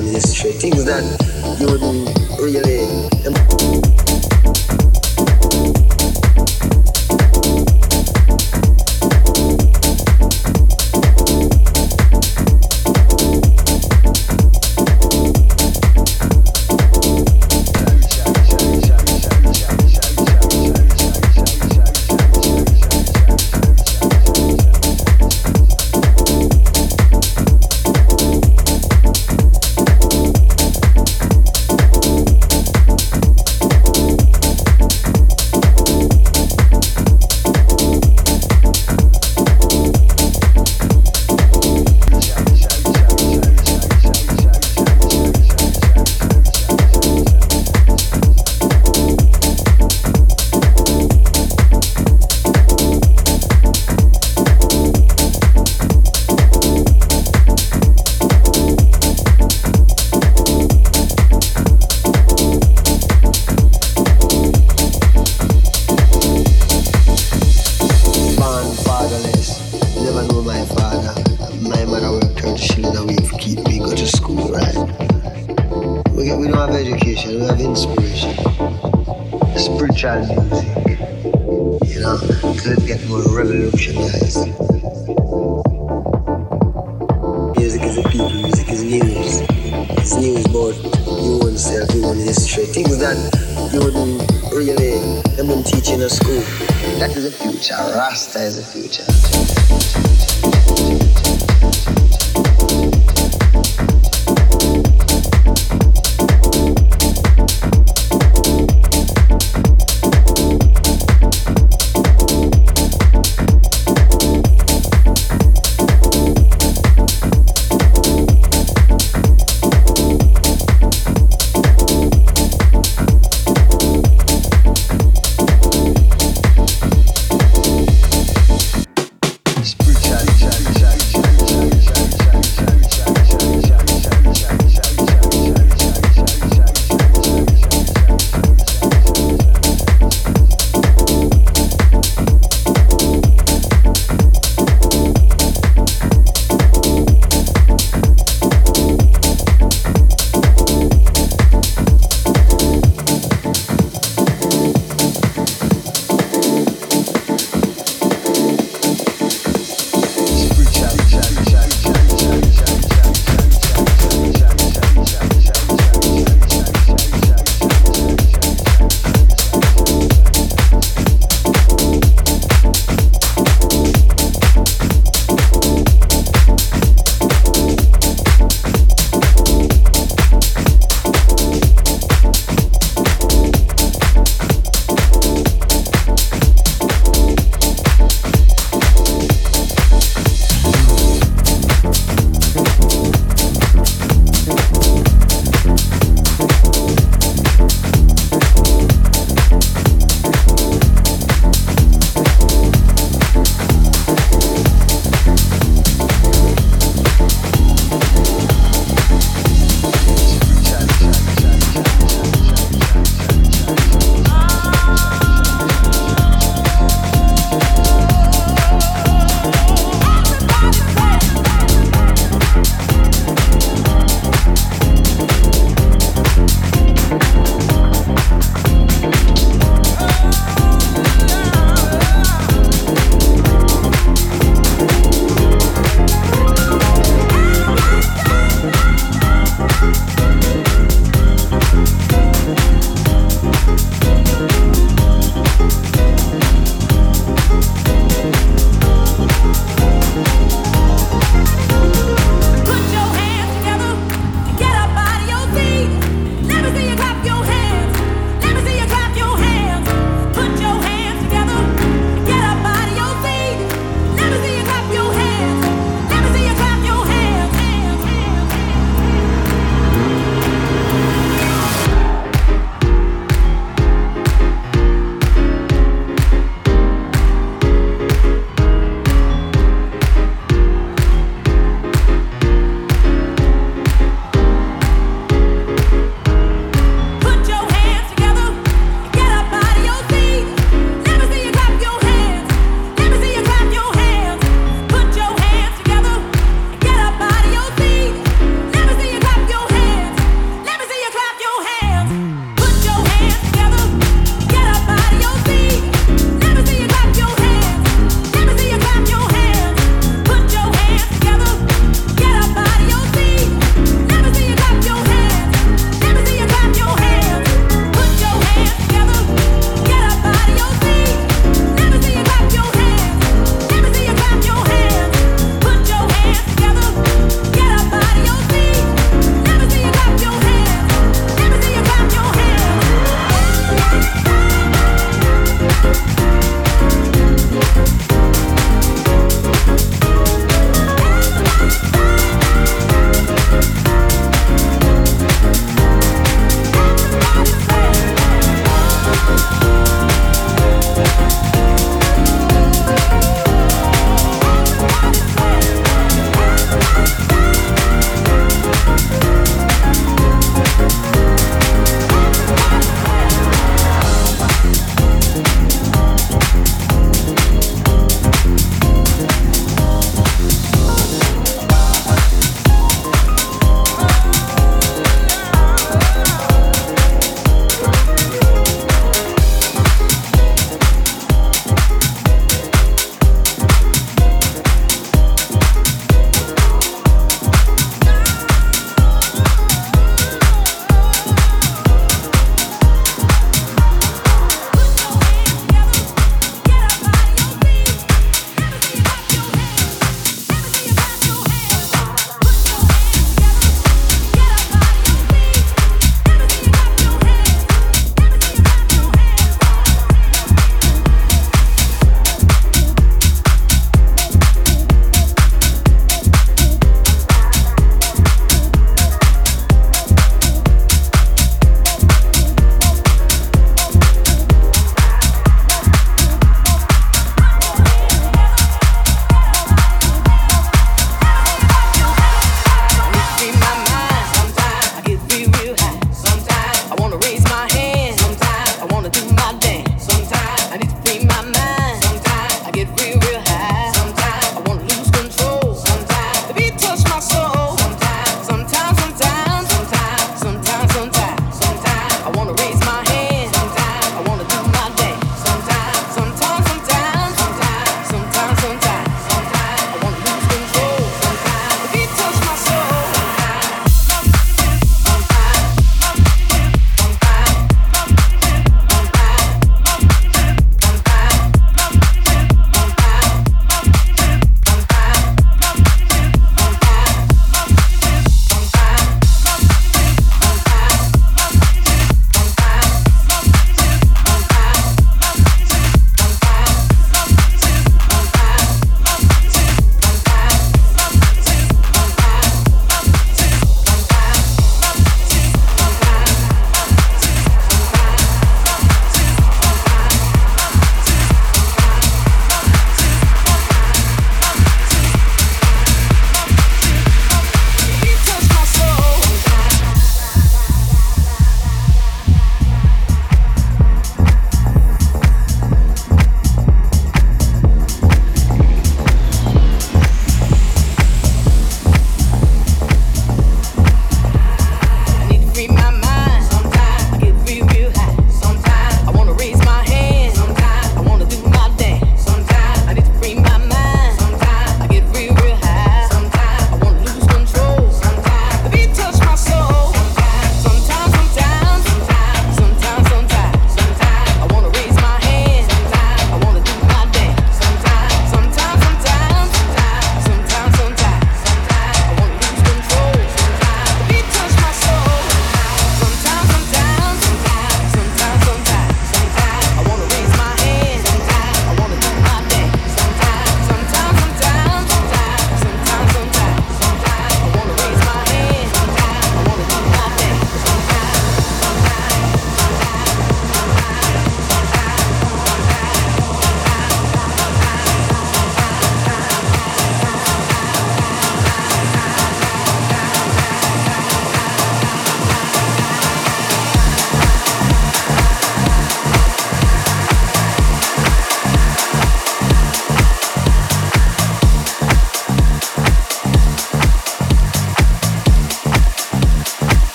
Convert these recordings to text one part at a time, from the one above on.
self, history. Things that you wouldn't really.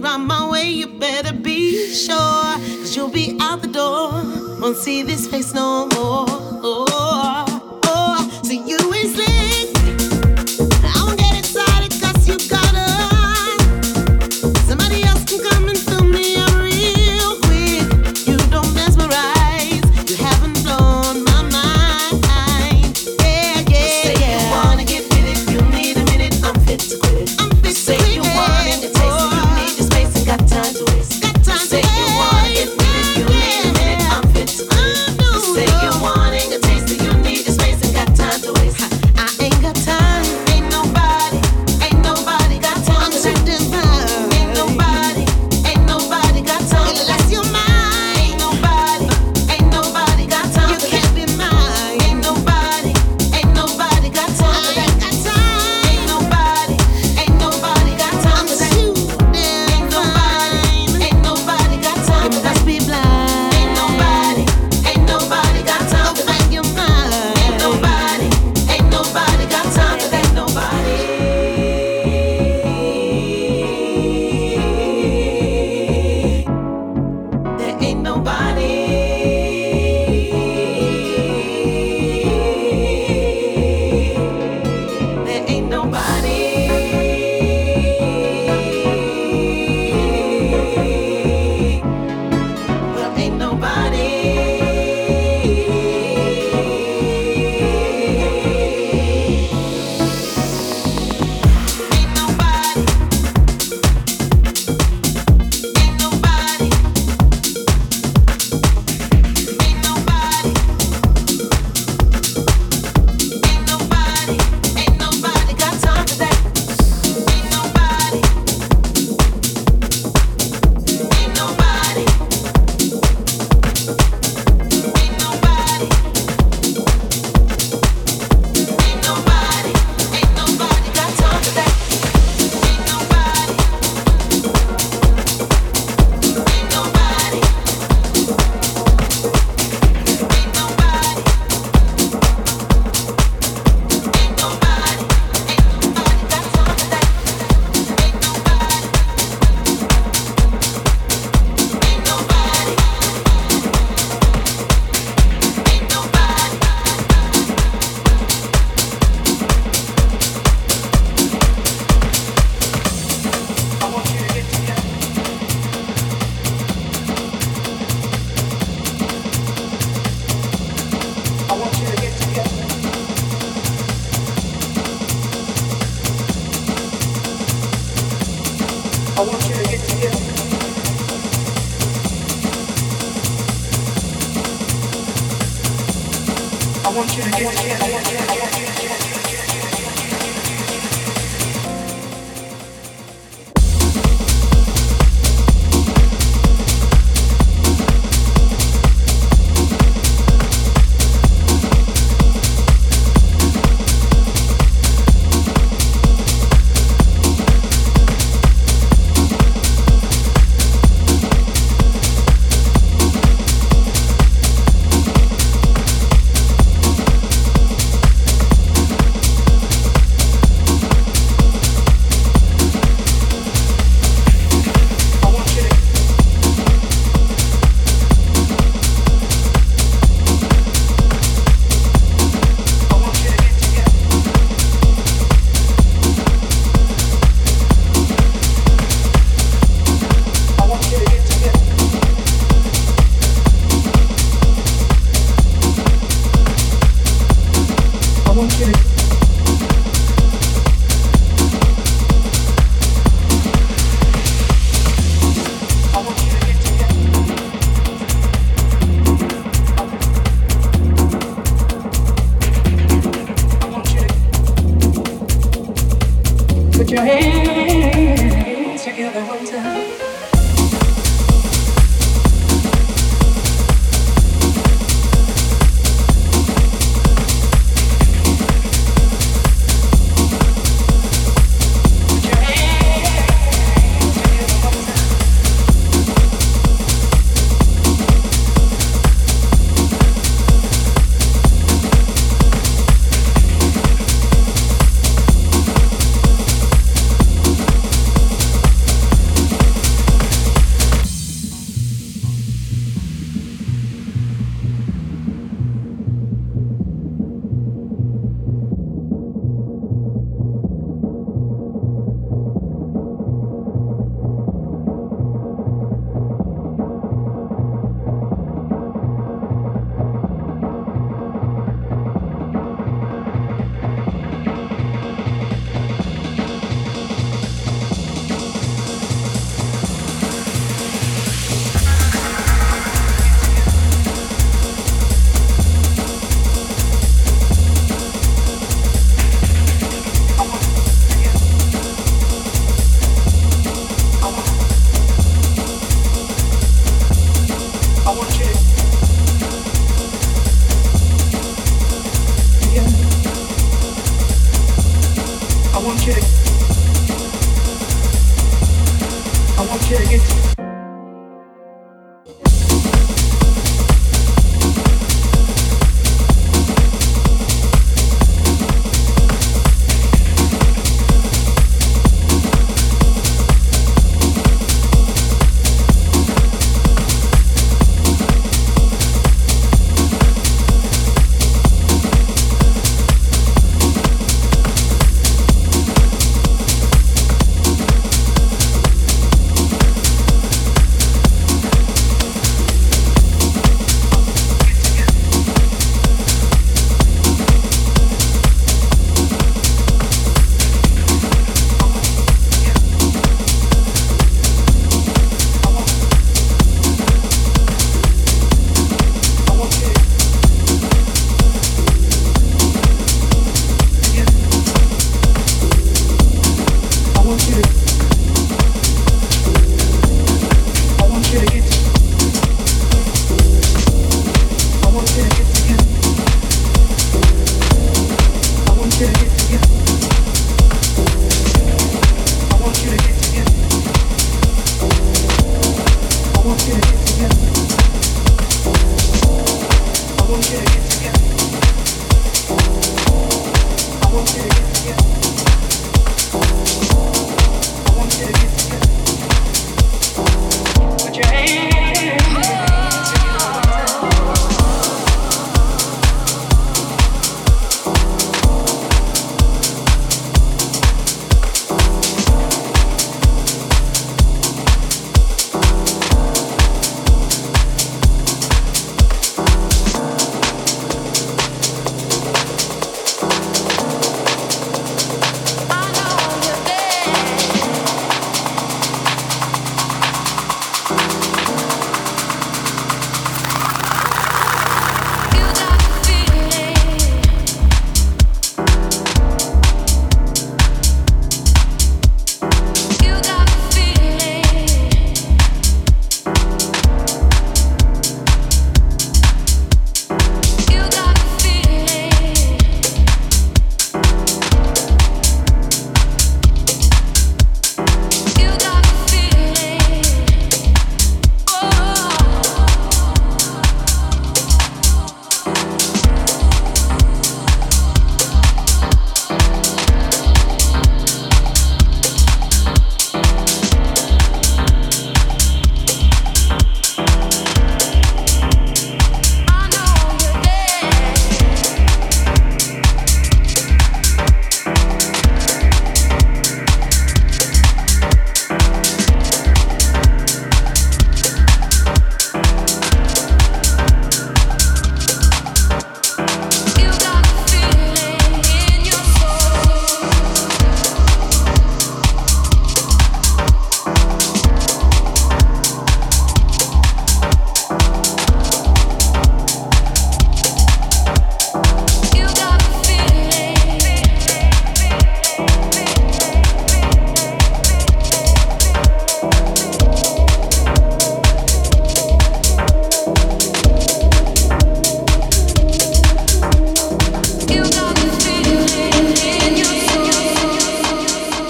round my way, you better be sure. Cause you'll be out the door, won't see this face no more.